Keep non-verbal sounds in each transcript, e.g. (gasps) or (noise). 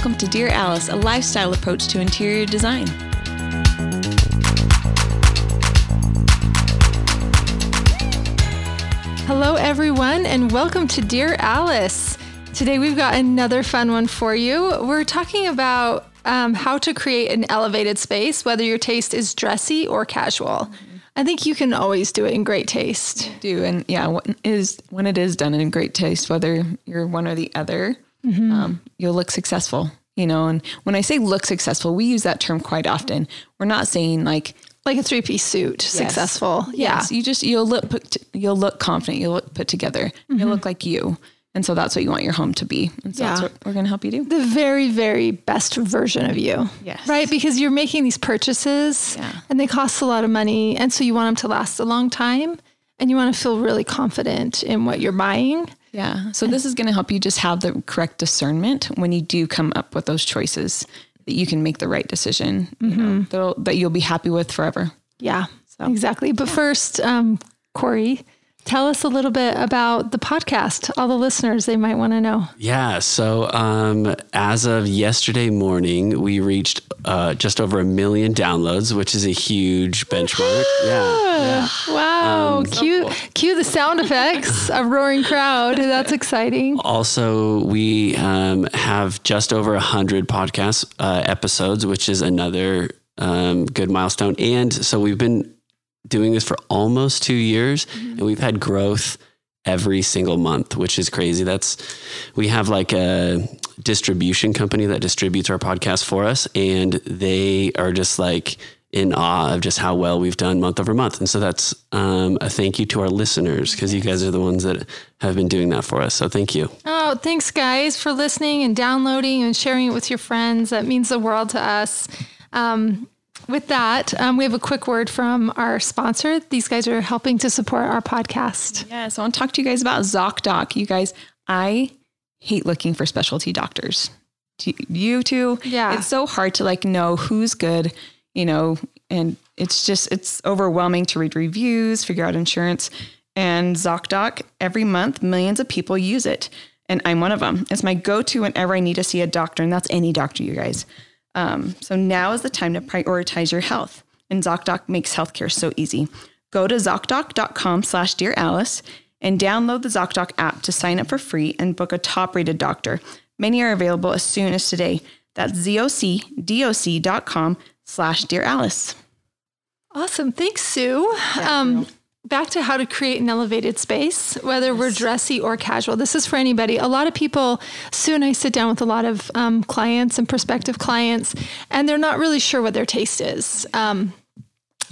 welcome to Dear Alice, a lifestyle approach to interior design. Hello, everyone, and welcome to Dear Alice. Today we've got another fun one for you. We're talking about um, how to create an elevated space, whether your taste is dressy or casual. I think you can always do it in great taste. Do and yeah, what is when it is done in great taste, whether you're one or the other, um, you'll look successful. You know, and when I say look successful, we use that term quite often. We're not saying like Like a three piece suit, successful. Yeah. Yes, you just you'll look put, you'll look confident. You'll look put together. You'll look like you, and so that's what you want your home to be. And so that's what we're going to help you do. The very, very best version of you. Yes. Right? Because you're making these purchases Yeah. and they cost a lot of money. And so you want them to last a long time and you want to feel really confident in what you're buying. Yeah. So this is going to help you just have the correct discernment when you do come up with those choices that you can make the right decision. You know, that'll, you'll be happy with forever. Yeah, exactly. But first, um, Cory, tell us a little bit about the podcast. All the listeners, they might want to know. Yeah. So um, as of yesterday morning, we reached uh, just over a million downloads, which is a huge benchmark. Yeah. yeah. Wow. cue, cue the sound effects, (laughs) a roaring crowd. That's exciting. Also, we um, have just over a hundred podcast uh, episodes, which is another um, good milestone. And so we've been doing this for almost two years, and we've had growth every single month, which is crazy. That's we have like a distribution company that distributes our podcast for us, and they are just like in awe of just how well we've done month over month. And so that's um, a thank you to our listeners because you guys are the ones that have been doing that for us. So thank you. Oh, thanks, guys, for listening and downloading and sharing it with your friends. That means the world to us. Um, with that, um, we have a quick word from our sponsor. These guys are helping to support our podcast. Yeah. So I want to talk to you guys about ZocDoc. You guys, I hate looking for specialty doctors. Do You too. Yeah. It's so hard to like know who's good, you know, and it's just, it's overwhelming to read reviews, figure out insurance. And ZocDoc, every month, millions of people use it. And I'm one of them. It's my go to whenever I need to see a doctor, and that's any doctor, you guys. Um, so now is the time to prioritize your health. And ZocDoc makes healthcare so easy. Go to ZocDoc.com slash Dear Alice and download the ZocDoc app to sign up for free and book a top rated doctor. Many are available as soon as today. That's ZocDoc.com slash Dear Alice. Awesome. Thanks, Sue. um, back to how to create an elevated space, whether we're dressy or casual. This is for anybody. A lot of people, Sue and I sit down with a lot of um, clients and prospective clients, and they're not really sure what their taste is. Um,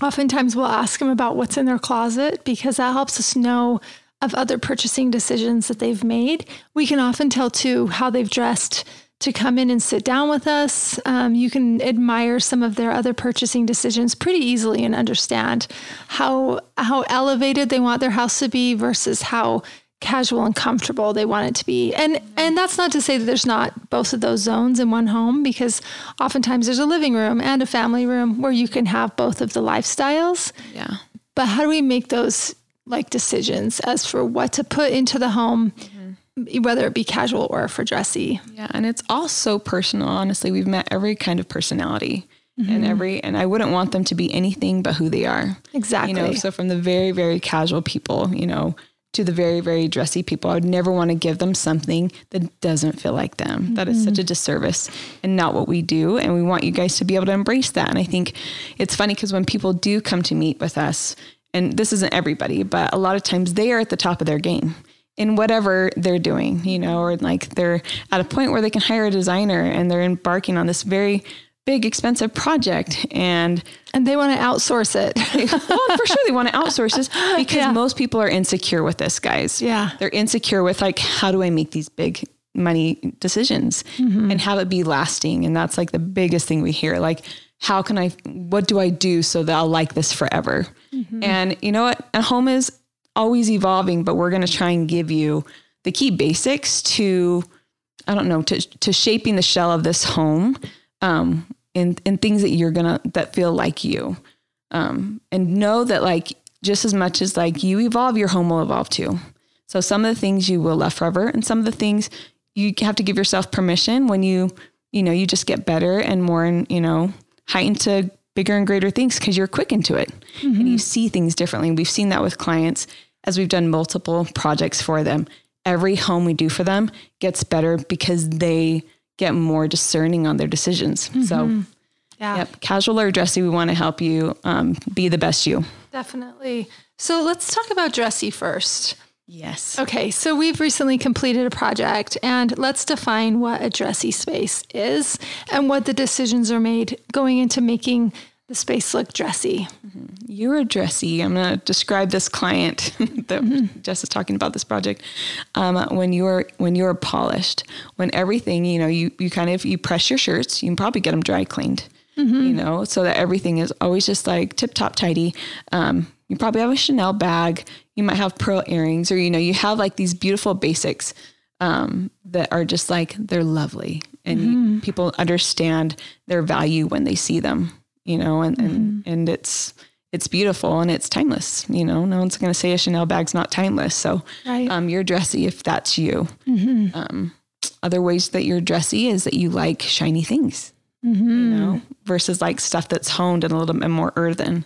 oftentimes we'll ask them about what's in their closet because that helps us know of other purchasing decisions that they've made. We can often tell too how they've dressed to come in and sit down with us. Um, you can admire some of their other purchasing decisions pretty easily and understand how how elevated they want their house to be versus how casual and comfortable they want it to be. And and that's not to say that there's not both of those zones in one home because oftentimes there's a living room and a family room where you can have both of the lifestyles. Yeah. But how do we make those like decisions as for what to put into the home, whether it be casual or for dressy? Yeah, and it's all so personal. Honestly, we've met every kind of personality, and mm-hmm. every, and I wouldn't want them to be anything but who they are. Exactly. You know, so from the very, very casual people, you know, to the very, very dressy people, I would never want to give them something that doesn't feel like them. That is such a mm-hmm. disservice and not what we do. And we want you guys to be able to embrace that. And I think it's funny because when people do come to meet with us, and this isn't everybody, but a lot of times they are at the top of their game in whatever they're doing, you know, or like they're at a point where they can hire a designer and they're embarking on this very big, expensive project. And and they want to outsource it. (laughs) well, for sure they want to outsource this (gasps) because Yeah. most people are insecure with this, guys. Yeah. They're insecure with like, how do I make these big money decisions mm-hmm. and have it be lasting? And that's like the biggest thing we hear. Like, how can I, what do I do so that I'll like this forever? Mm-hmm. And you know what? A home is always evolving, but we're going to try and give you the key basics to, I don't know, to, to shaping the shell of this home um, and, and things that you're going to, that feel like you um, and know that like just as much as like you evolve, your home will evolve too. So some of the things you will love forever, and some of the things you have to give yourself permission when you you know, you just get better and more and, you know, heightened to bigger and greater things because you're quick into it mm-hmm. and you see things differently. We've seen that with clients as we've done multiple projects for them. Every home we do for them gets better because they get more discerning on their decisions. Mm-hmm. So, yeah. Yep. Casual or dressy, we want to help you um, be the best you. Definitely. So let's talk about dressy first. Yes. Okay, so we've recently completed a project and let's define what a dressy space is and what the decisions are made going into making the space looked dressy. Mm-hmm. You're dressy. I'm going to describe this client (laughs) that mm-hmm. Jess is talking about this project. Um, when you're when you're polished, when everything you know, you you kind of you press your shirts. You can probably get them dry cleaned. Mm-hmm. You know, so that everything is always just like tip top tidy. Um, you probably have a Chanel bag. You might have pearl earrings, or you know, you have like these beautiful basics um, that are just like they're lovely, and mm-hmm. people understand their value when they see them. You know, and and mm-hmm. and it's it's beautiful and it's timeless. You know, no one's going to say a Chanel bag's not timeless. So, right. um, you're dressy if that's you. Mm-hmm. Um, other ways that you're dressy is that you like shiny things. Mm-hmm. You know, versus like stuff that's honed and a little bit more earthen.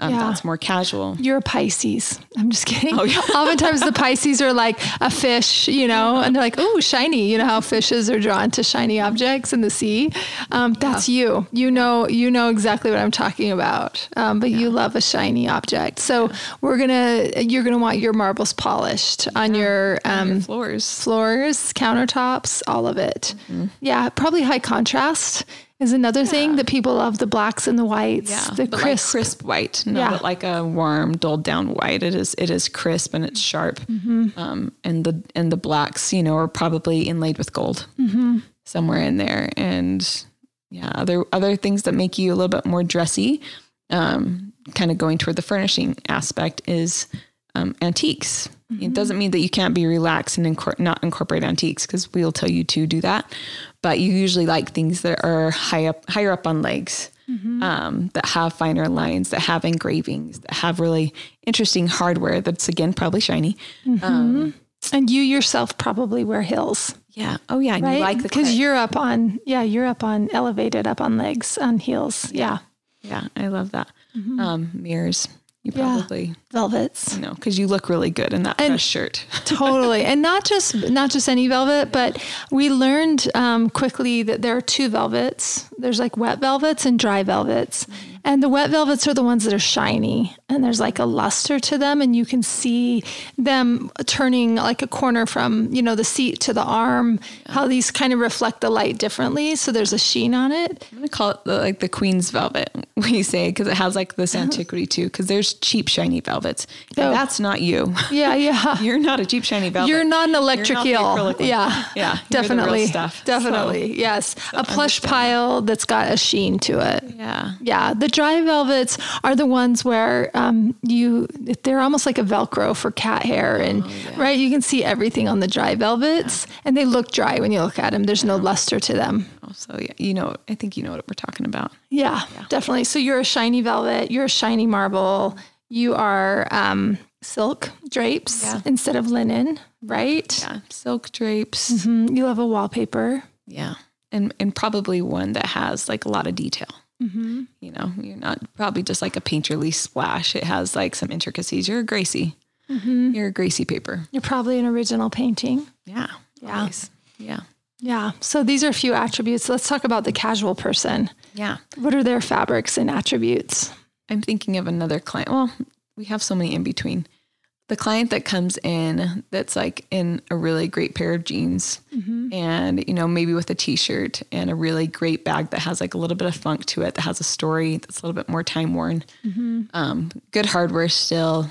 Um, yeah. That's more casual. You're a Pisces. I'm just kidding. Oh, yeah. (laughs) Oftentimes the (laughs) Pisces are like a fish, you know, and they're like, oh, shiny. You know how fishes are drawn to shiny objects in the sea. Um, that's yeah. you. You know, you know exactly what I'm talking about. Um, but you love a shiny object. So we're gonna, you're gonna want your marbles polished on your, on your um, floors, floors, countertops, all of it. Mm-hmm. Yeah, probably high contrast is another yeah. thing that people love the blacks and the whites. Yeah, the crisp, like crisp white, not yeah. like a warm, dulled down white. It is it is crisp and it's sharp. Mm-hmm. Um, and the and the blacks, you know, are probably inlaid with gold mm-hmm. somewhere in there. And yeah, other other things that make you a little bit more dressy. Um, kind of going toward the furnishing aspect is um, antiques. Mm-hmm. It doesn't mean that you can't be relaxed and incor- not incorporate antiques because we'll tell you to do that. But you usually like things that are high up, higher up on legs, mm-hmm. um, that have finer lines, that have engravings, that have really interesting hardware. That's again probably shiny. Mm-hmm. Um, and you yourself probably wear heels. Yeah. Oh yeah. Right? You like the because you're up on yeah you're up on elevated up on legs on heels. Yeah. Yeah, I love that. Mm-hmm. Um, mirrors. You probably yeah. Velvets. You know, because you look really good in that and shirt. (laughs) totally, and not just not just any velvet, but we learned um, quickly that there are two velvets. There's like wet velvets and dry velvets, mm-hmm. And the wet velvets are the ones that are shiny and there's like a luster to them and you can see them turning like a corner from, you know, the seat to the arm, how these kind of reflect the light differently. So there's a sheen on it. I'm going to call it the, like the queen's velvet, (laughs) we say, because it has like this uh-huh. antiquity too, because there's cheap shiny velvets. Oh. That's not you. Yeah, (laughs) yeah. You're not a cheap shiny velvet. You're not an electric eel. Yeah. Yeah. Definitely. stuff. Definitely. So, yes. So a plush pile that. that's got a sheen to it. Yeah. Yeah. The dry velvets are the ones where um, you they're almost like a velcro for cat hair and oh, yeah. right you can see everything on the dry velvets yeah. and they look dry when you look at them there's yeah. no luster to them so yeah you know i think you know what we're talking about yeah, definitely so you're a shiny velvet you're a shiny marble you are um, silk drapes instead of linen right yeah silk drapes mm-hmm. You have a wallpaper yeah and and probably one that has like a lot of detail Mm-hmm. You know, you're not probably just like a painterly splash. It has like some intricacies. You're a Gracie. Mm-hmm. You're a Gracie paper. You're probably an original painting. Yeah. Yeah. Always. Yeah. Yeah. So these are a few attributes. Let's talk about the casual person. Yeah. What are their fabrics and attributes? I'm thinking of another client. Well, we have so many in between the client that comes in that's like in a really great pair of jeans mm-hmm. and you know maybe with a t-shirt and a really great bag that has like a little bit of funk to it that has a story that's a little bit more time worn mm-hmm. um, good hardware still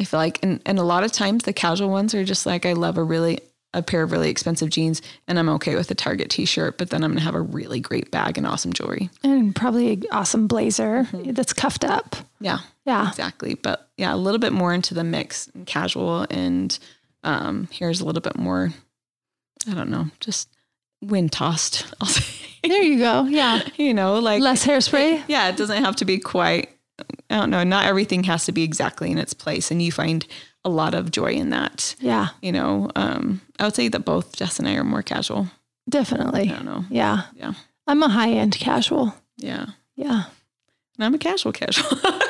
i feel like and, and a lot of times the casual ones are just like i love a really a pair of really expensive jeans and I'm okay with a Target t-shirt, but then I'm going to have a really great bag and awesome jewelry. And probably an awesome blazer mm-hmm. that's cuffed up. Yeah. Yeah. Exactly. But yeah, a little bit more into the mix and casual and um here's a little bit more I don't know, just wind tossed. (laughs) There you go. Yeah. you know, like less hairspray. (laughs) Yeah, it doesn't have to be quite I don't know, not everything has to be exactly in its place and you find a lot of joy in that. Yeah. You know, um, I would say that both Jess and I are more casual. Definitely. I don't know. Yeah. Yeah. I'm a high end casual. Yeah. Yeah. And I'm a casual casual. (laughs)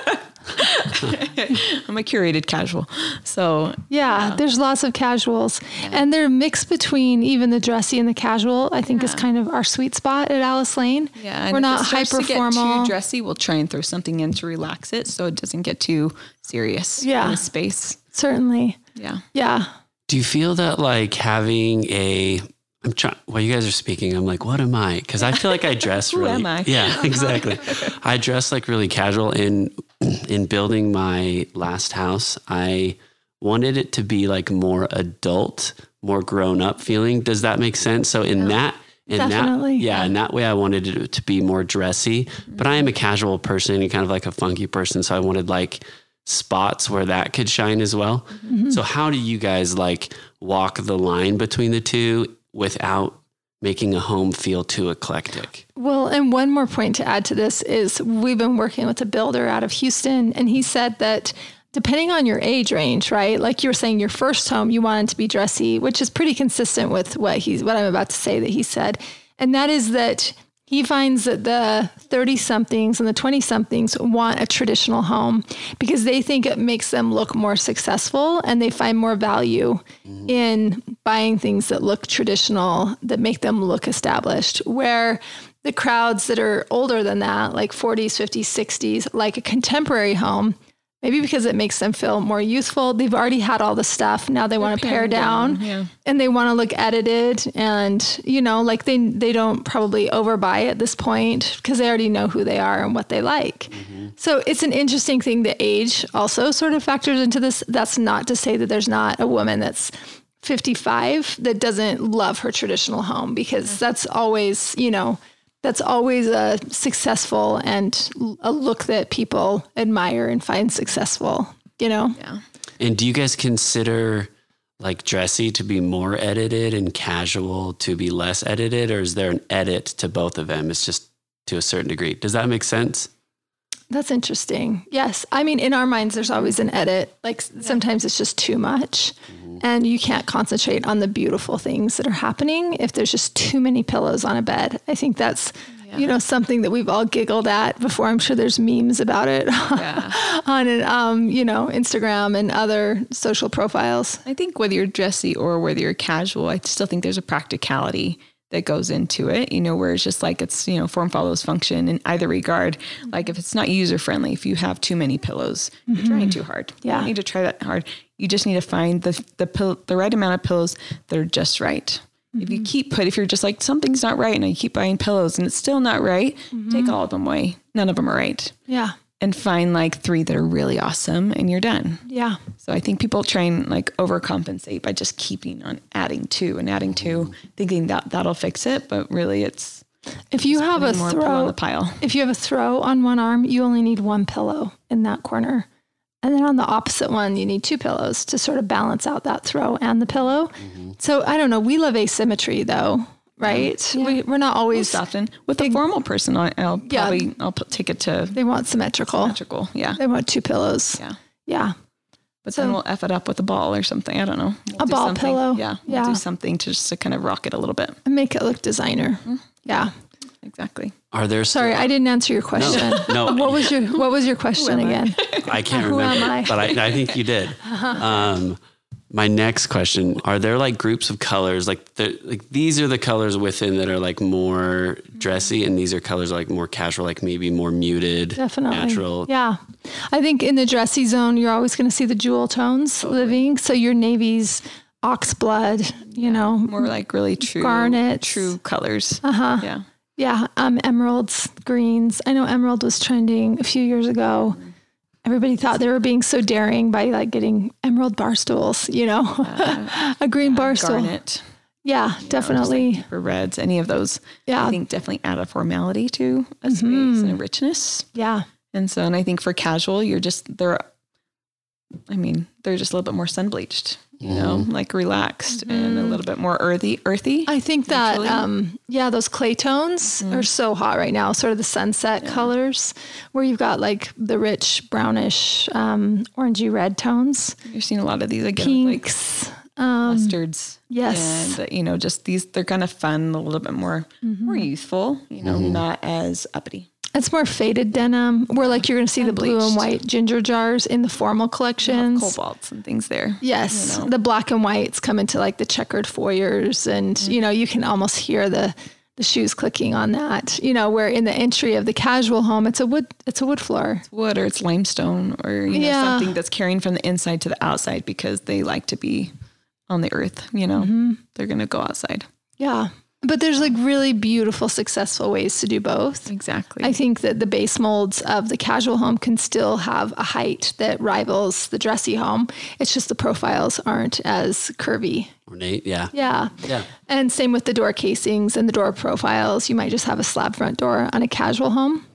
(laughs) I'm a curated casual. So Yeah, there's lots of casuals, and they're mixed between even the dressy and the casual. I think is kind of our sweet spot at Alice Lane. yeah, we're not hyper formal. Too dressy. We'll try and throw something in to relax it, so it doesn't get too serious. Yeah. in the space. Certainly, Yeah. yeah. Do you feel that like having a I'm trying while you guys are speaking, I'm like, what am I? Because I feel like I dress (laughs) Who really am I? Yeah, (laughs) exactly. I dress like really casual in in building my last house. I wanted it to be like more adult, more grown up feeling. Does that make sense? So in that in Definitely, that yeah, yeah. in that way I wanted it to be more dressy. But I am a casual person and kind of like a funky person. So I wanted like spots where that could shine as well. Mm-hmm. So how do you guys like walk the line between the two without making a home feel too eclectic? Well, and one more point to add to this is we've been working with a builder out of Houston, and he said that depending on your age range, right? Like you were saying, your first home you wanted to be dressy, which is pretty consistent with what he's what I'm about to say that he said, and that is that he finds that the 30 somethings and the 20 somethings want a traditional home because they think it makes them look more successful and they find more value in buying things that look traditional, that make them look established. Where the crowds that are older than that, like 40s, 50s, 60s, like a contemporary home, maybe because it makes them feel more youthful. They've already had all the stuff. Now they want to pare down, down, yeah. and they want to look edited. And, you know, like they, they don't probably overbuy at this point because they already know who they are and what they like. Mm-hmm. So it's an interesting thing that age also sort of factors into this. That's not to say that there's not a woman that's 55 that doesn't love her traditional home because that's always, you know, that's always a successful and a look that people admire and find successful, you know? Yeah. And do you guys consider like dressy to be more edited and casual to be less edited, or is there an edit to both of them? It's just to a certain degree. Does that make sense? That's interesting. Yes. I mean, in our minds, there's always an edit. Like s- sometimes it's just too much. And you can't concentrate on the beautiful things that are happening if there's just too many pillows on a bed. I think that's, you know, something that we've all giggled at before. I'm sure there's memes about it (laughs) Yeah. on, um, you know, Instagram and other social profiles. I think whether you're dressy or whether you're casual, I still think there's a practicality that goes into it, you know, where it's just like it's, you know, form follows function in either regard. Like if it's not user friendly, if you have too many pillows, you're mm-hmm. trying too hard. You Yeah. don't need to try that hard. You just need to find the the pill, the right amount of pillows that are just right. If you mm-hmm. keep put, if you're just like something's not right, and you keep buying pillows and it's still not right, mm-hmm. take all of them away. None of them are right, Yeah. And find like three that are really awesome, and you're done. Yeah. So I think people try and like overcompensate by just keeping on adding two and adding two, mm-hmm. thinking that that'll fix it, but really it's If you have a putting more pillow on throw, the pile. if you have a throw on one arm, you only need one pillow in that corner. And then on the opposite one, you need two pillows to sort of balance out that throw and the pillow. Mm-hmm. So I don't know. We love asymmetry though, right? We, we're not always, Most often with a formal person, I- I'll Yeah. probably I'll put, take it to they want symmetrical. symmetrical. Yeah, They want two pillows. yeah. Yeah. But So- then we'll f it up with a ball or something. I don't know. We'll A do ball something. pillow. Yeah, we'll Yeah. do something to just to kind of rock it a little bit. And make it look designer. Mm-hmm. Yeah. Exactly. Are there Sorry, I didn't answer your question. no. (laughs) What was your What was your question am I? again? I can't Who remember, am I? but I, I think you did. (laughs) Um, my next question: Are there like groups of colors? Like, the, like these are the colors within that are like more dressy, and these are colors like more casual, like maybe more muted, Definitely. natural. Yeah. I think in the dressy zone, you're always going to see the jewel tones living. So your navy's oxblood, you know, More like really true garnet true colors. Uh huh. Yeah. yeah, um, emeralds, greens. I know emerald was trending a few years ago. Everybody thought they were being so daring by like getting emerald bar stools, you know, (laughs) a green bar stool. Garnet. Yeah, definitely. For reds, any of those, Yeah. I think definitely add a formality to a mm-hmm. space and a richness. yeah. And so, and I think for casual, you're just they're, I mean, they're just a little bit more sun bleached, you know, like relaxed and a little bit more earthy, earthy. I think that, um, yeah, those clay tones are so hot right now, sort of the sunset colors, where you've got like the rich brownish, um, orangey red tones, You're seeing a lot of these again, with, like pinks. mustards. yes. And, uh, you know, just these, they're kind of fun, a little bit more, more youthful, you know, not as uppity. It's more faded denim, where like you're going to see the blue and white ginger jars in the formal collections. Cobalts and things there. Yes, you know. the black and whites come into like the checkered foyers, and Mm-hmm. you know you can almost hear the the shoes clicking on that. You know, where in the entry of the casual home, it's a wood it's a wood floor. Wood or it's limestone or, you know, Yeah. something that's carrying from the inside to the outside because they like to be on the earth, you know, Mm-hmm. they're going to go outside. Yeah, but there's like really beautiful, successful ways to do both. Exactly. I think that the base molds of the casual home can still have a height that rivals the dressy home. It's just the profiles aren't as curvy. Ornate. Yeah. Yeah. Yeah. And same with the door casings and the door profiles. You might just have a slab front door on a casual home,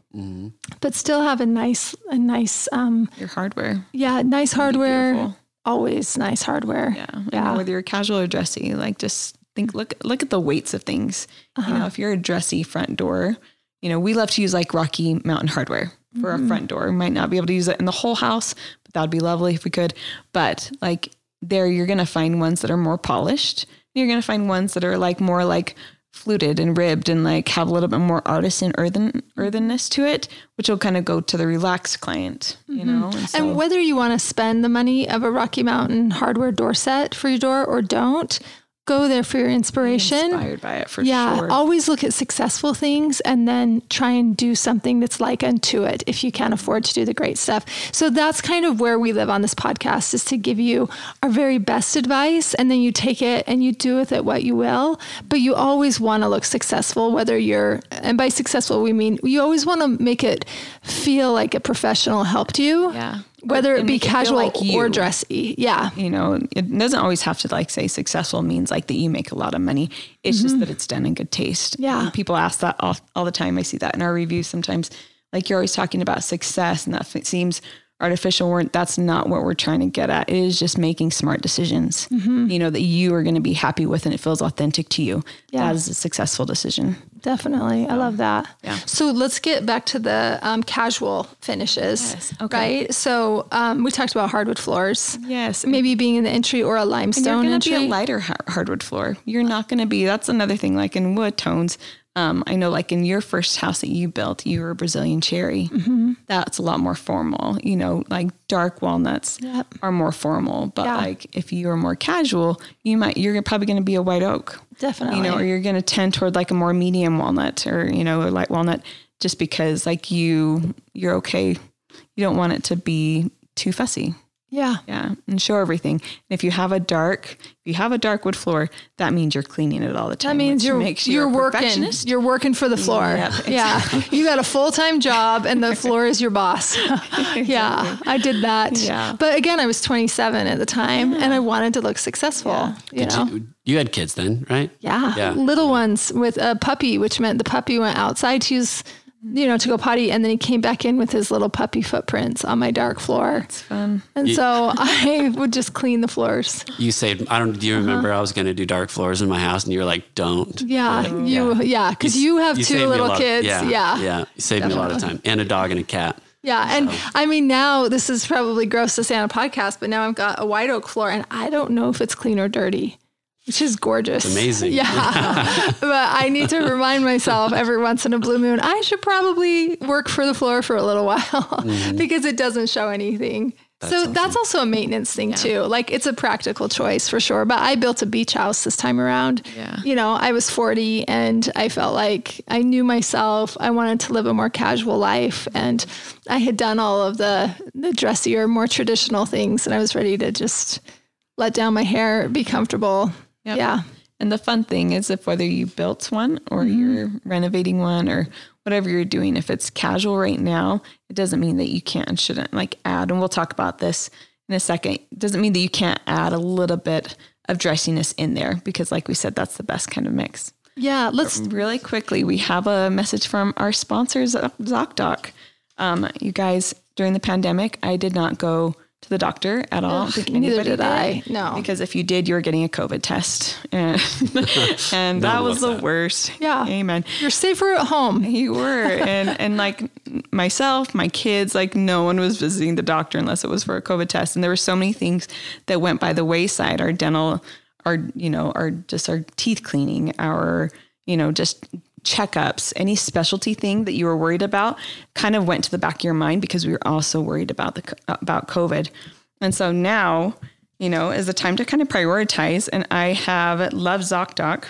but still have a nice, a nice, um, Your hardware. yeah, nice hardware. beautiful. Always nice hardware. Yeah. I Yeah. know whether you're casual or dressy, like just think, look, look at the weights of things. Uh-huh. You know, if you're a dressy front door, you know, we love to use like Rocky Mountain hardware for Mm-hmm. a front door. We might not be able to use it in the whole house, but that would be lovely if we could. But like there, you're going to find ones that are more polished. You're going to find ones that are like more like fluted and ribbed and like have a little bit more artisan earthen earthenness to it, which will kind of go to the relaxed client, you know? And so, Mm-hmm. And whether you want to spend the money of a Rocky Mountain hardware door set for your door or don't, go there for your inspiration. inspired by it for Yeah, sure. always look at successful things and then try and do something that's like unto it if you can't afford to do the great stuff. So that's kind of where we live on this podcast is to give you our very best advice and then you take it and you do with it what you will, but you always want to look successful whether you're and by successful we mean you always want to make it feel like a professional helped you. Yeah. Whether it be make it feel casual like or dressy. Yeah. you know, it doesn't always have to like say successful means like that you make a lot of money. It's just that it's done in good taste. Mm-hmm. Yeah. And people ask that all, all the time. I see that in our reviews sometimes. Like you're always talking about success and that seems artificial. We're, that's not what we're trying to get at. It is just making smart decisions, Mm-hmm. you know, that you are going to be happy with and it feels authentic to you. Yeah. That is a successful decision. Definitely. I love that. Yeah. So let's get back to the um, casual finishes. Yes, okay. Right. So um, we talked about hardwood floors. Yes. Maybe being in the entry or a And you're limestone going to entry. be a lighter hardwood floor. You're not going to be. That's another thing. Like in wood tones, um, I know. Like in your first house that you built, you were a Brazilian cherry. Mm-hmm. That's a lot more formal. You know, like dark walnuts Yep. are more formal. But Yeah. like if you are more casual, you might. You're probably going to be a white oak. Definitely. You know, or you're going to tend toward like a more medium walnut or you know a light walnut, just because like you you're okay. You don't want it to be too fussy. Yeah. Yeah, and show everything. And if you have a dark, if you have a dark wood floor, that means you're cleaning it all the time. That means you're makes you you're working. You're working for the mm, floor. Yep, Yeah, you got a full time job, and the (laughs) floor is your boss. (laughs) (laughs) Yeah, I did that. Yeah. but again, I was 27 at the time, and I wanted to look successful. You Did know. you, you had kids then, right? Yeah. Yeah. Little ones with a puppy, which meant the puppy went outside to use, you know, to go potty. And then he came back in with his little puppy footprints on my dark floor. It's fun. And You- so (laughs) I would just clean the floors. You said, I don't, do you Uh-huh. remember I was going to do dark floors in my house and you were like, don't. Yeah. You, yeah. Cause you, have You two little lot- kids. Yeah. Yeah. Yeah. You saved me a lot of time and a dog and a cat. Yeah. And I mean, now this is probably gross to say on a podcast, but now I've got a white oak floor and I don't know if it's clean or dirty. Which is gorgeous. amazing. Yeah. (laughs) but I need to remind myself every once in a blue moon, I should probably work for the floor for a little (laughs) while mm-hmm. because it doesn't show anything. so that's also a maintenance thing too. Like it's a practical choice for sure. But I built a beach house this time around. Yeah. You know, I was 40 and I felt like I knew myself. I wanted to live a more casual life and I had done all of the the dressier, more traditional things and I was ready to just let down my hair, be comfortable. Yep. Yeah. And the fun thing is if whether you built one or Mm-hmm. you're renovating one or whatever you're doing, if it's casual right now, it doesn't mean that you can't and shouldn't like add. And we'll talk about this in a second. It doesn't mean that you can't add a little bit of dressiness in there because, like we said, that's the best kind of mix. Yeah, let's Really quickly, we have a message from our sponsors, ZocDoc. Um, you guys, during the pandemic, I did not go to the doctor at all. I (laughs) neither anybody did I. No. Because if you did, you were getting a COVID test. (laughs) And, (laughs) and that was the that. worst. Yeah. Amen. You're safer at home. You were. And and like myself, my kids, like no one was visiting the doctor unless it was for a COVID test. And there were so many things that went by the wayside. Our dental, our, you know, our just our teeth cleaning, our, you know, just checkups, any specialty thing that you were worried about kind of went to the back of your mind because we were also worried about the about COVID. And so now, you know, is the time to kind of prioritize. And I have Love ZocDoc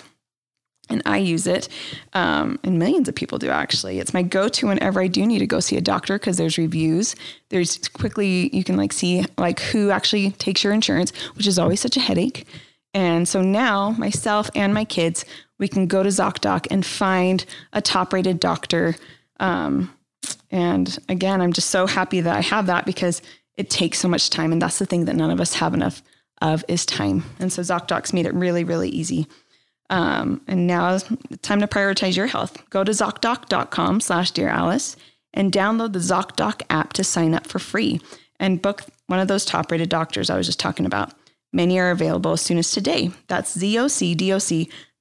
and I use it, um, and millions of people do actually. It's my go-to whenever I do need to go see a doctor because there's reviews. There's quickly you can like see like who actually takes your insurance, which is always such a headache. And so now myself and my kids, we can go to ZocDoc and find a top-rated doctor. Um, and again, I'm just so happy that I have that because it takes so much time, and that's the thing that none of us have enough of is time. And so ZocDoc's made it really, really easy. Um, and now the time to prioritize your health. Go to ZocDoc.com slash Dear Alice and download the ZocDoc app to sign up for free and book one of those top rated doctors I was just talking about. Many are available as soon as today. That's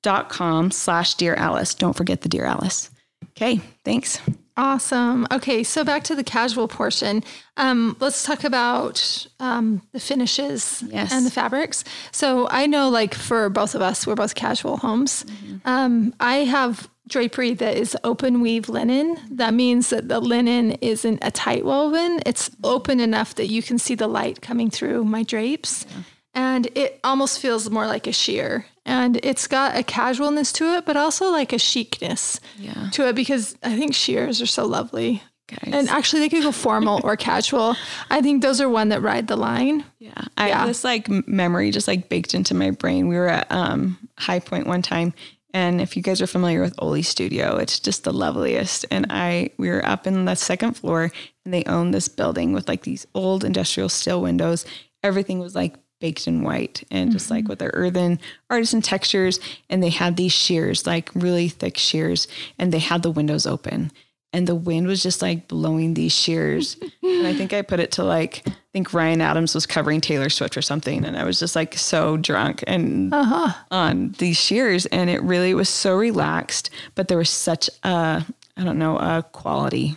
zocdoc.com slash Dear Alice. Don't forget the Dear Alice. Okay, thanks. Awesome. Okay, so back to the casual portion. Um, let's talk about um, the finishes Yes. and the fabrics. So I know, like for both of us, we're both casual homes. Um, I have drapery that is open weave linen. That means that the linen isn't a tight woven. It's open enough that you can see the light coming through my drapes. And it almost feels more like a sheer. And it's got a casualness to it, but also like a chicness Yeah. to it because I think sheers are so lovely. Guys. And actually, they could go formal or (laughs) casual. I think those are one that ride the line. Yeah. I Yeah. have this like memory just like baked into my brain. We were at um, High Point one time. And if you guys are familiar with Oly Studio, it's just the loveliest. And I, we were up in the second floor and they own this building with like these old industrial steel windows. Everything was like baked in white and just like mm-hmm. with their earthen artisan textures. And they had these sheers, like really thick sheers, and they had the windows open. And the wind was just like blowing these sheers. and I think I put it to like, I think Ryan Adams was covering Taylor Swift or something. And I was just like so drunk and uh-huh. on these sheers. And it really was so relaxed, but there was such a, I don't know, a quality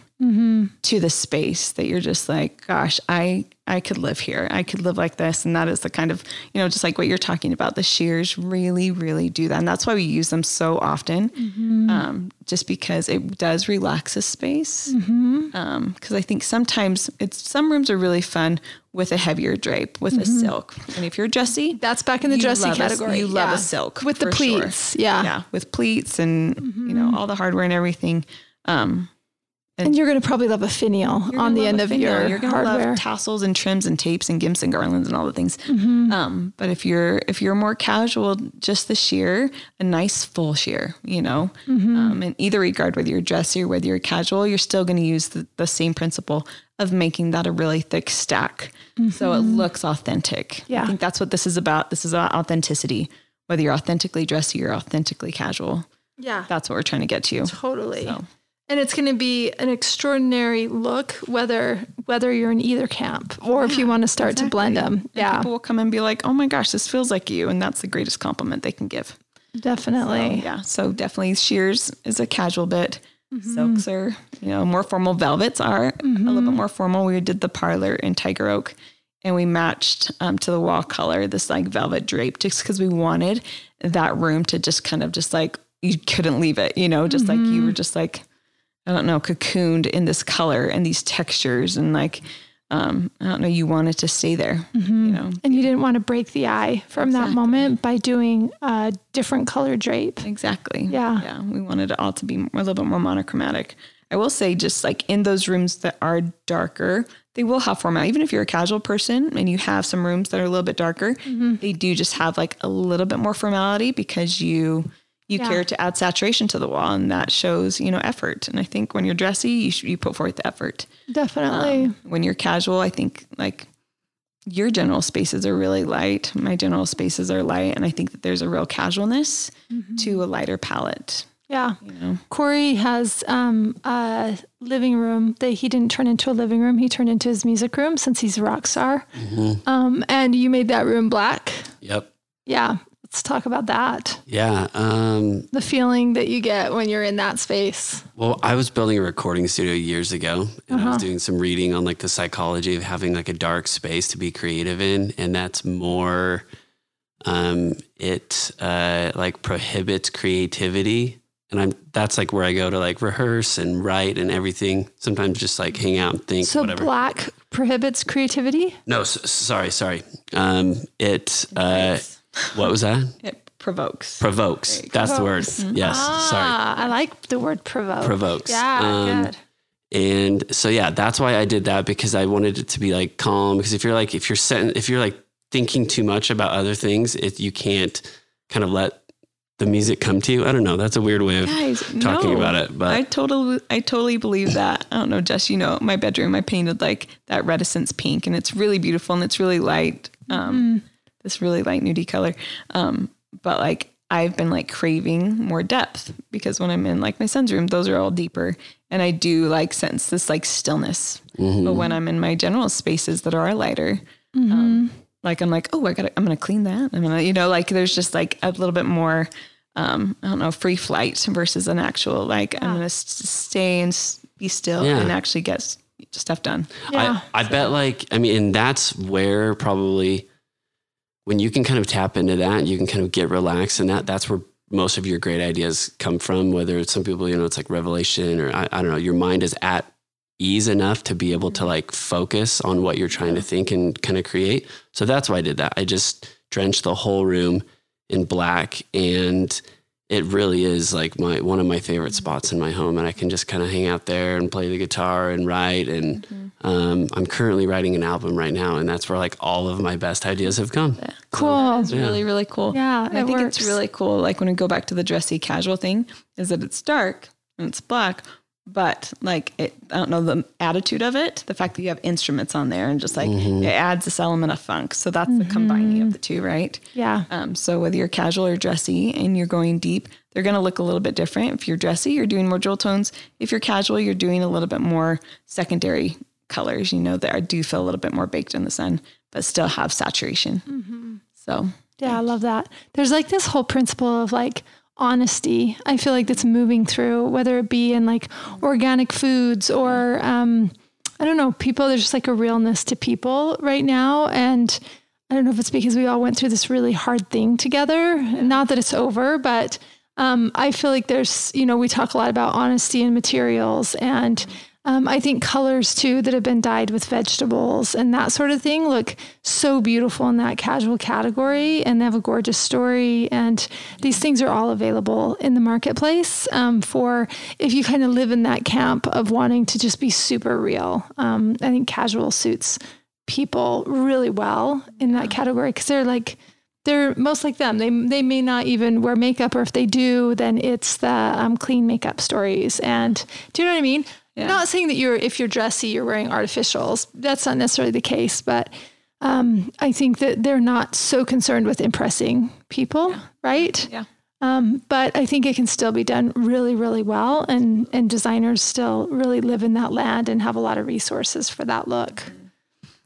to the space that you're just like, gosh, I I could live here. I could live like this. And that is the kind of, you know, just like what you're talking about. The sheers really, really do that. And that's why we use them so often. Um, just because it does relax a space. Um, because I think sometimes it's some rooms are really fun with a heavier drape, with a silk. And if you're dressy, That's back in the dressy love a- category. you love a silk with the for sure. pleats. Yeah. yeah, with pleats and you know all the hardware and everything. Um, And you're going to probably love a finial on the end of finial. your you're gonna hardware. love tassels and trims and tapes and gimps and garlands and all the things. Mm-hmm. Um, but if you're if you're more casual, just the sheer, a nice full sheer, you know. Mm-hmm. Um, in either regard, whether you're dressy or whether you're casual, you're still going to use the, the same principle of making that a really thick stack, so it looks authentic. Mm-hmm. Yeah. I think that's what this is about. This is about authenticity. Whether you're authentically dressy or authentically casual, yeah. that's what we're trying to get to. Totally. So. And it's going to be an extraordinary look, whether whether you're in either camp or if you want to start to blend them. And Yeah, people will come and be like, "Oh my gosh, this feels like you," and that's the greatest compliment they can give. definitely. Yeah, so definitely sheers is a casual bit. Mm-hmm. Silks are, you know, more formal. Velvets are a little bit more formal. We did the parlor in Tiger Oak, and we matched um, to the wall color this like velvet drape, just because we wanted that room to just kind of just like you couldn't leave it, you know, just like Mm-hmm. you were just like I don't know, cocooned in this color and these textures, and like um, I don't know, you wanted to stay there, Mm-hmm. you know. And you didn't want to break the eye from that moment by doing a different color drape. Exactly. Yeah. Yeah. We wanted it all to be a little bit more monochromatic. I will say, just like in those rooms that are darker, they will have format. Even if you're a casual person and you have some rooms that are a little bit darker, Mm-hmm. they do just have like a little bit more formality because you you Yeah. care to add saturation to the wall, and that shows you know effort. And I think when you're dressy, you should, you put forth the effort. Definitely. Um, when you're casual, I think like your general spaces are really light. My general spaces are light, and I think that there's a real casualness Mm-hmm. to a lighter palette. Yeah. You know, Cory has um, a living room that he didn't turn into a living room. He turned into his music room since he's a rock star. Um, and you made that room black. Yep. Yeah. Let's talk about that. Yeah. Um, The feeling that you get when you're in that space. Well, I was building a recording studio years ago and I was doing some reading on like the psychology of having like a dark space to be creative in. And that's more, um, it uh, like prohibits creativity. And I'm, that's like where I go to like rehearse and write and everything. Sometimes just like hang out and think, So whatever. black prohibits creativity. no, s- sorry, sorry. Um, it, uh, what was that? it provokes. Provokes. That's the word. Yes. Sorry. Ah, I like the word provoke. Provokes. Yeah, Um, good. And so yeah, that's why I did that because I wanted it to be like calm. Because if you're like if you're set, if you're like thinking too much about other things, it you can't kind of let the music come to you. I don't know. That's a weird way of Guys, talking no. about it, but I totally, I totally believe that. I don't know, Jess. You know, my bedroom, I painted like that reticence pink, and it's really beautiful and it's really light. Um, this really light nudie color. Um, but like I've been like craving more depth because when I'm in like my son's room, those are all deeper, and I do like sense this like stillness. But when I'm in my general spaces that are lighter, um, like I'm like, oh, I got, to I'm gonna clean that. I'm gonna, you know, like there's just like a little bit more um, I don't know, free flight versus an actual like I'm gonna s- stay and s- be still Yeah. and actually get s- stuff done. Yeah. I, I bet like I mean, and that's where probably when you can kind of tap into that, you can kind of get relaxed, and that that's where most of your great ideas come from. Whether it's some people, you know, it's like revelation, or I, I don't know, your mind is at ease enough to be able to like focus on what you're trying to think and kind of create. So that's why I did that. I just drenched the whole room in black and it really is like my one of my favorite spots in my home and I can just kind of hang out there and play the guitar and write and um, I'm currently writing an album right now and that's where like all of my best ideas have come. Cool. It's really really cool. Yeah, And I think works. it's really cool. Like when we go back to the dressy casual thing, is that it's dark and it's black, but like it, I don't know the attitude of it. The fact that you have instruments on there and just like mm-hmm. it adds this element of funk. So that's the combining of mm-hmm. the two, right? Yeah. Um, so whether you're casual or dressy and you're going deep, they're going to look a little bit different. If you're dressy, you're doing more jewel tones. If you're casual, you're doing a little bit more secondary colors. You know that I do feel a little bit more baked in the sun, but still have saturation. Mm-hmm. So Yeah, I love that. There's like this whole principle of like honesty. I feel like that's moving through, whether it be in like organic foods or um, I don't know, people. There's just like a realness to people right now, and I don't know if it's because we all went through this really hard thing together. Not that it's over, but um, I feel like there's, you know, we talk a lot about honesty and materials and um, I think colors too that have been dyed with vegetables and that sort of thing look so beautiful in that casual category and they have a gorgeous story. And these things are all available in the marketplace um, for if you kind of live in that camp of wanting to just be super real. Um, I think casual suits people really well in that category because they're like, they're most like them. They they may not even wear makeup, or if they do, then it's the um, clean makeup stories. And do you know what I mean? Not saying that you're if you're dressy, you're wearing artificials. That's not necessarily the case, but um, I think that they're not so concerned with impressing people, right? Yeah. Um, but I think it can still be done really, really well, and and designers still really live in that land and have a lot of resources for that look.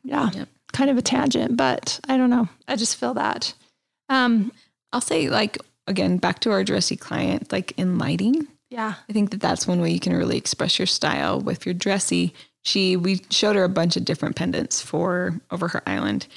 Yeah, Yep. kind of a tangent, but I don't know. I just feel that. Um, I'll say like again back to our dressy client, like in lighting. Yeah, I think that that's one way you can really express your style with your dressy. She we showed her a bunch of different pendants for over her island,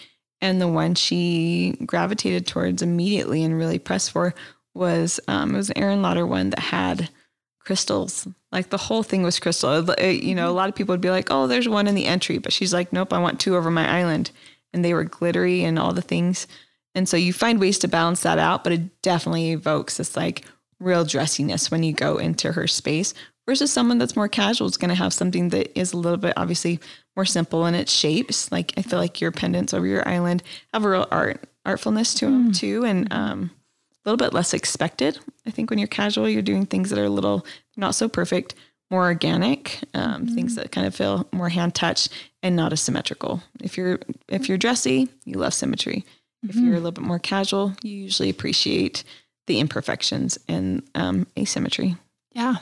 and the one she gravitated towards immediately and really pressed for was um, it was an Aerin Lauder one that had crystals. Like the whole thing was crystal. It- you know, a lot of people would be like, "Oh, there's one in the entry," but she's like, "Nope, I want two over my island," and they were glittery and all the things. And so you find ways to balance that out, but it definitely evokes this like real dressiness when you go into her space versus someone that's more casual is going to have something that is a little bit obviously more simple in its shapes. Like I feel like your pendants over your island have a real art artfulness to them too, and um, a little bit less expected. I think when you're casual, you're doing things that are a little not so perfect, more organic, um, things that kind of feel more hand touched and not as symmetrical. If you're if you're dressy, you love symmetry. If you're a little bit more casual, you usually appreciate the imperfections and um, asymmetry. Yeah,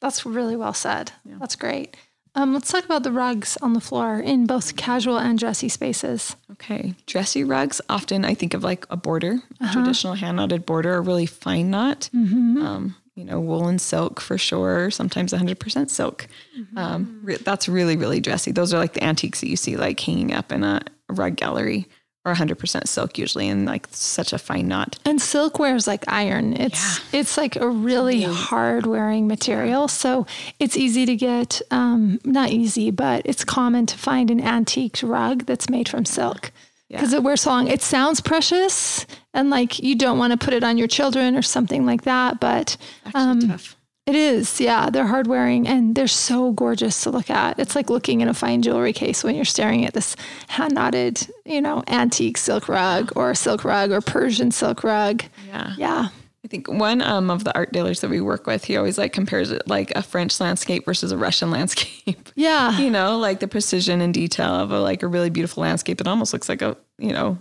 that's really well said. Yeah. That's great. Um, let's talk about the rugs on the floor in both casual and dressy spaces. Okay. Dressy rugs, often I think of like a border, uh-huh. a traditional hand knotted border, a really fine knot. Mm-hmm. Um, you know, wool and silk for sure, sometimes 100% silk. Mm-hmm. Um, re- that's really, really dressy. Those are like the antiques that you see like hanging up in a rug gallery or 100% silk usually and like such a fine knot. And silk wears like iron. It's yeah. it's like a really hard wearing material. So it's easy to get um, not easy, but it's common to find an antique rug that's made from silk. Because yeah. it wears so long. It sounds precious and like you don't want to put it on your children or something like that. But um, tough it is. Yeah. They're hard wearing and they're so gorgeous to look at. It's like looking in a fine jewelry case when you're staring at this hand knotted, you know, antique silk rug or silk rug or Persian silk rug. Yeah. Yeah. I think one um, of the art dealers that we work with, he always like compares it like a French landscape versus a Russian (laughs) landscape. Yeah. you know, like the precision and detail of a, like a really beautiful landscape. It almost looks like a, you know,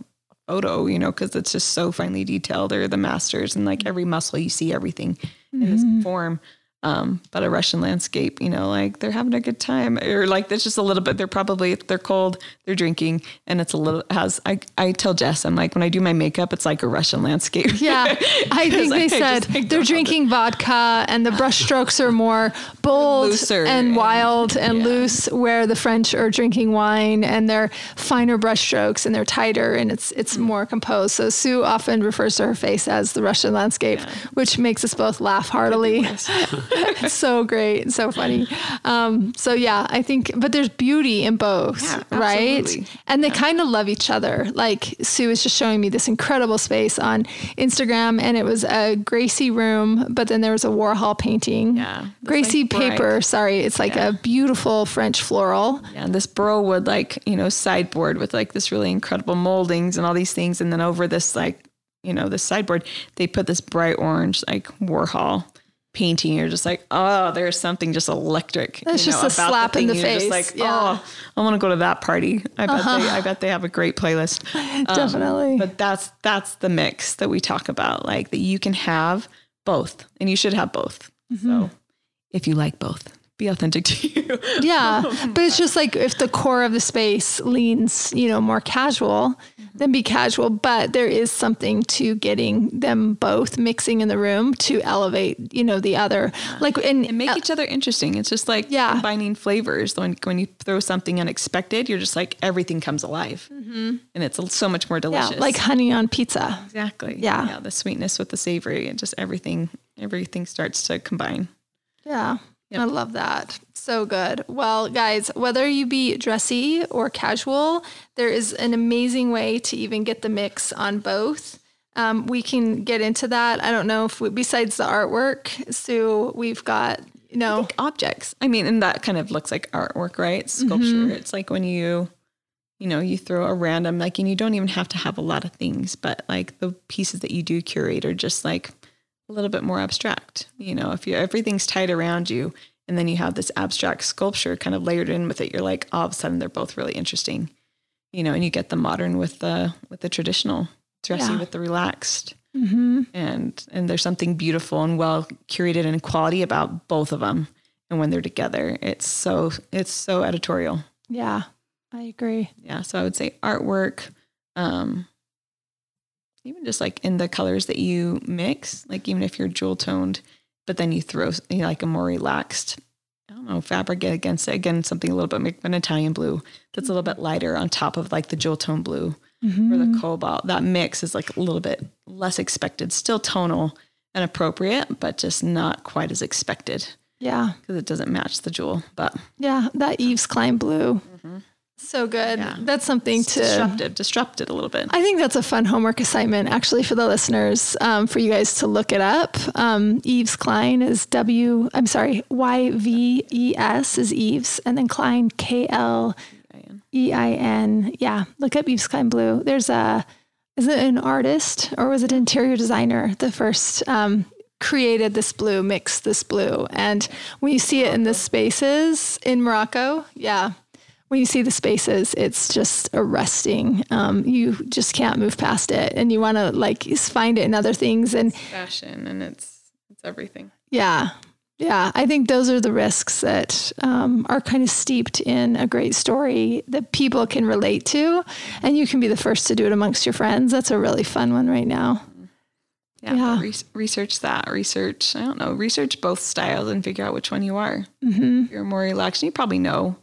photo, you know, because it's just so finely detailed. They're the masters and like every muscle, you see everything mm-hmm. in this form. Um, but a Russian landscape, you know, like they're having a good time, or like there's just a little bit. They're probably they're cold, they're drinking, and it's a little has. I I tell Jess, I'm like when I do my makeup, it's like a Russian landscape. Yeah, (laughs) I think they I said they're drinking vodka, and the brushstrokes are more bold Looser and, and wild and yeah. loose, where the French are drinking wine and they're finer brushstrokes and they're tighter and it's it's mm. more composed. So Sue often refers to her face as the Russian landscape, yeah. which makes us both laugh heartily. (laughs) (laughs) so great, so funny. Um, so yeah, I think, but there's beauty in both, yeah, right? And they yeah. kind of love each other. Like Sue was just showing me this incredible space on Instagram, and it was a Gracie room, but then there was a Warhol painting. Yeah, Gracie like paper. Sorry, it's like yeah. a beautiful French floral. Yeah, and this burl wood like you know sideboard with like this really incredible moldings and all these things, and then over this like you know the sideboard they put this bright orange like Warhol painting, you're just like, oh, there's something just electric. It's just know, a slap the in the you're face. Just like, yeah. oh, I want to go to that party. I bet uh-huh. they, I bet they have a great playlist. (laughs) Um, Definitely. But that's that's the mix that we talk about, like that you can have both, and you should have both. Mm-hmm. So, if you like both be authentic to you. (laughs) yeah. (laughs) But it's just like if the core of the space leans, you know, more casual, mm-hmm. then be casual. But there is something to getting them both mixing in the room to elevate, you know, the other. Like and, and make uh, each other interesting. It's just like yeah. combining flavors. When when you throw something unexpected, you're just like everything comes alive. Mm-hmm. And it's so much more delicious. Yeah, like honey on pizza. Exactly. Yeah. Yeah. The sweetness with the savory and just everything everything starts to combine. Yeah. Yep. I love that. So good. Well, guys, whether you be dressy or casual, there is an amazing way to even get the mix on both. Um, we can get into that. I don't know if we, besides the artwork, so we've got you know I objects. I mean, and that kind of looks like artwork, right? Sculpture. Mm-hmm. It's like when you you know you throw a random like and you don't even have to have a lot of things but like the pieces that you do curate are just like a little bit more abstract. You know, if you everything's tied around you and then you have this abstract sculpture kind of layered in with it, you're like, all of a sudden they're both really interesting. You know, and you get the modern with the with the traditional, dressy yeah. with the relaxed. Mm-hmm. And and there's something beautiful and well curated and quality about both of them. And when they're together, it's so it's so editorial. Yeah, I agree. Yeah, so I would say artwork, um, even just like in the colors that you mix, like even if you're jewel toned, but then you throw you know, like a more relaxed, I don't know, fabric against it. Again, something a little bit like an Italian blue that's a little bit lighter on top of like the jewel tone blue mm-hmm. or the cobalt. That mix is like a little bit less expected, still tonal and appropriate, but just not quite as expected. Yeah. Because it doesn't match the jewel. But yeah, that Yves Klein blue. Mm-hmm. So good. Yeah. That's something it's to disruptive, it a little bit. I think that's a fun homework assignment actually for the listeners, um, for you guys to look it up. Um, Yves Klein is W. I'm sorry, Y V E S is Yves, and then Klein K L E I N. Yeah, look up Yves Klein Blue. There's a. Is it an artist or was it interior designer? The first um, created this blue, mixed this blue, and when you see it in the spaces in Morocco, yeah, when you see the spaces, it's just arresting. Um, you just can't move past it, and you want to like find it in other things. And fashion, and it's it's everything. Yeah, yeah. I think those are the risks that um, are kind of steeped in a great story that people can relate to, and you can be the first to do it amongst your friends. That's a really fun one right now. Yeah, yeah. Re- research that. Research. I don't know. Research both styles and figure out which one you are. Mm-hmm. You're more relaxed. And you probably know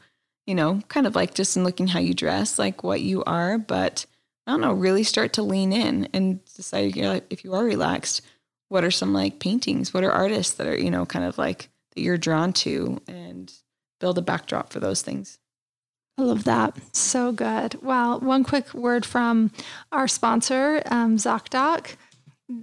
you know, kind of like just in looking how you dress, like what you are. But I don't know, really start to lean in and decide you know, if you are relaxed, what are some like paintings? What are artists that are, you know, kind of like that you're drawn to and build a backdrop for those things. I love that. So good. Well, one quick word from our sponsor, um, ZocDoc.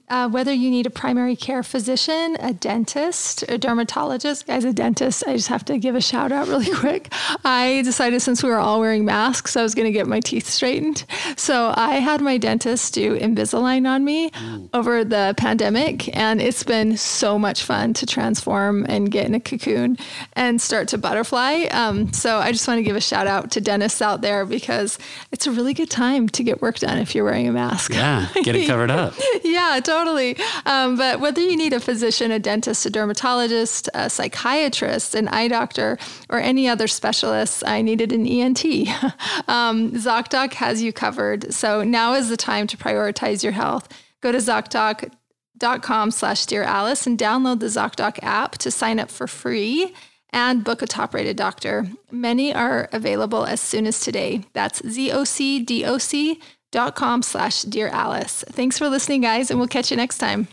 Uh, whether you need a primary care physician, a dentist, a dermatologist, as a dentist, I just have to give a shout out really (laughs) quick. I decided since we were all wearing masks, I was going to get my teeth straightened. So I had my dentist do Invisalign on me Ooh. over the pandemic, and it's been so much fun to transform and get in a cocoon and start to butterfly. Um, so I just want to give a shout out to dentists out there because it's a really good time to get work done if you're wearing a mask. Yeah, get it covered up. (laughs) yeah totally. Um, but whether you need a physician, a dentist, a dermatologist, a psychiatrist, an eye doctor, or any other specialist, I needed an ENT. (laughs) um, ZocDoc has you covered. So now is the time to prioritize your health. Go to ZocDoc.com slash Dear Alice and download the ZocDoc app to sign up for free and book a top rated doctor. Many are available as soon as today. That's Z O C D O C dot com slash dear alice. Thanks for listening guys and we'll catch you next time.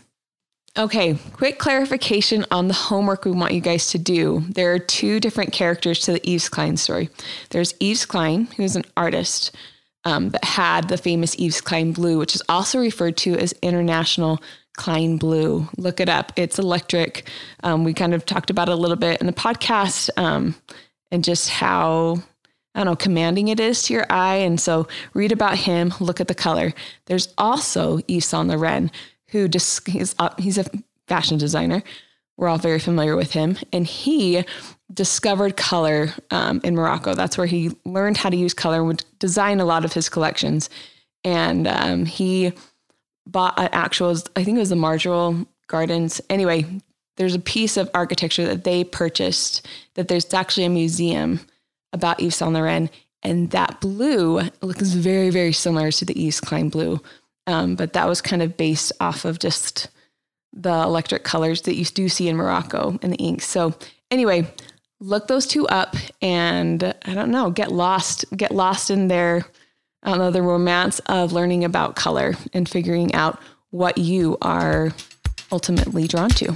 Okay quick clarification on the homework we want you guys to do. There are two different characters to the Yves Klein story. There's Yves Klein who's an artist um, that had the famous Yves Klein blue which is also referred to as international Klein blue. Look it up. It's electric. Um, we kind of talked about it a little bit in the podcast um, and just how I don't know, commanding it is to your eye. And so read about him, look at the color. There's also Yves Saint Laurent, who just he's, uh, he's a fashion designer. We're all very familiar with him. And he discovered color um, in Morocco. That's where he learned how to use color and would design a lot of his collections. And um, he bought an actual, I think it was the Majorelle Gardens. Anyway, there's a piece of architecture that they purchased that there's actually a museum about Yves Saint Laurent, and that blue looks very, very similar to the Yves Klein blue. Um, but that was kind of based off of just the electric colors that you do see in Morocco in the inks. So anyway, look those two up and I don't know, get lost, get lost in their, I don't know, the romance of learning about color and figuring out what you are ultimately drawn to.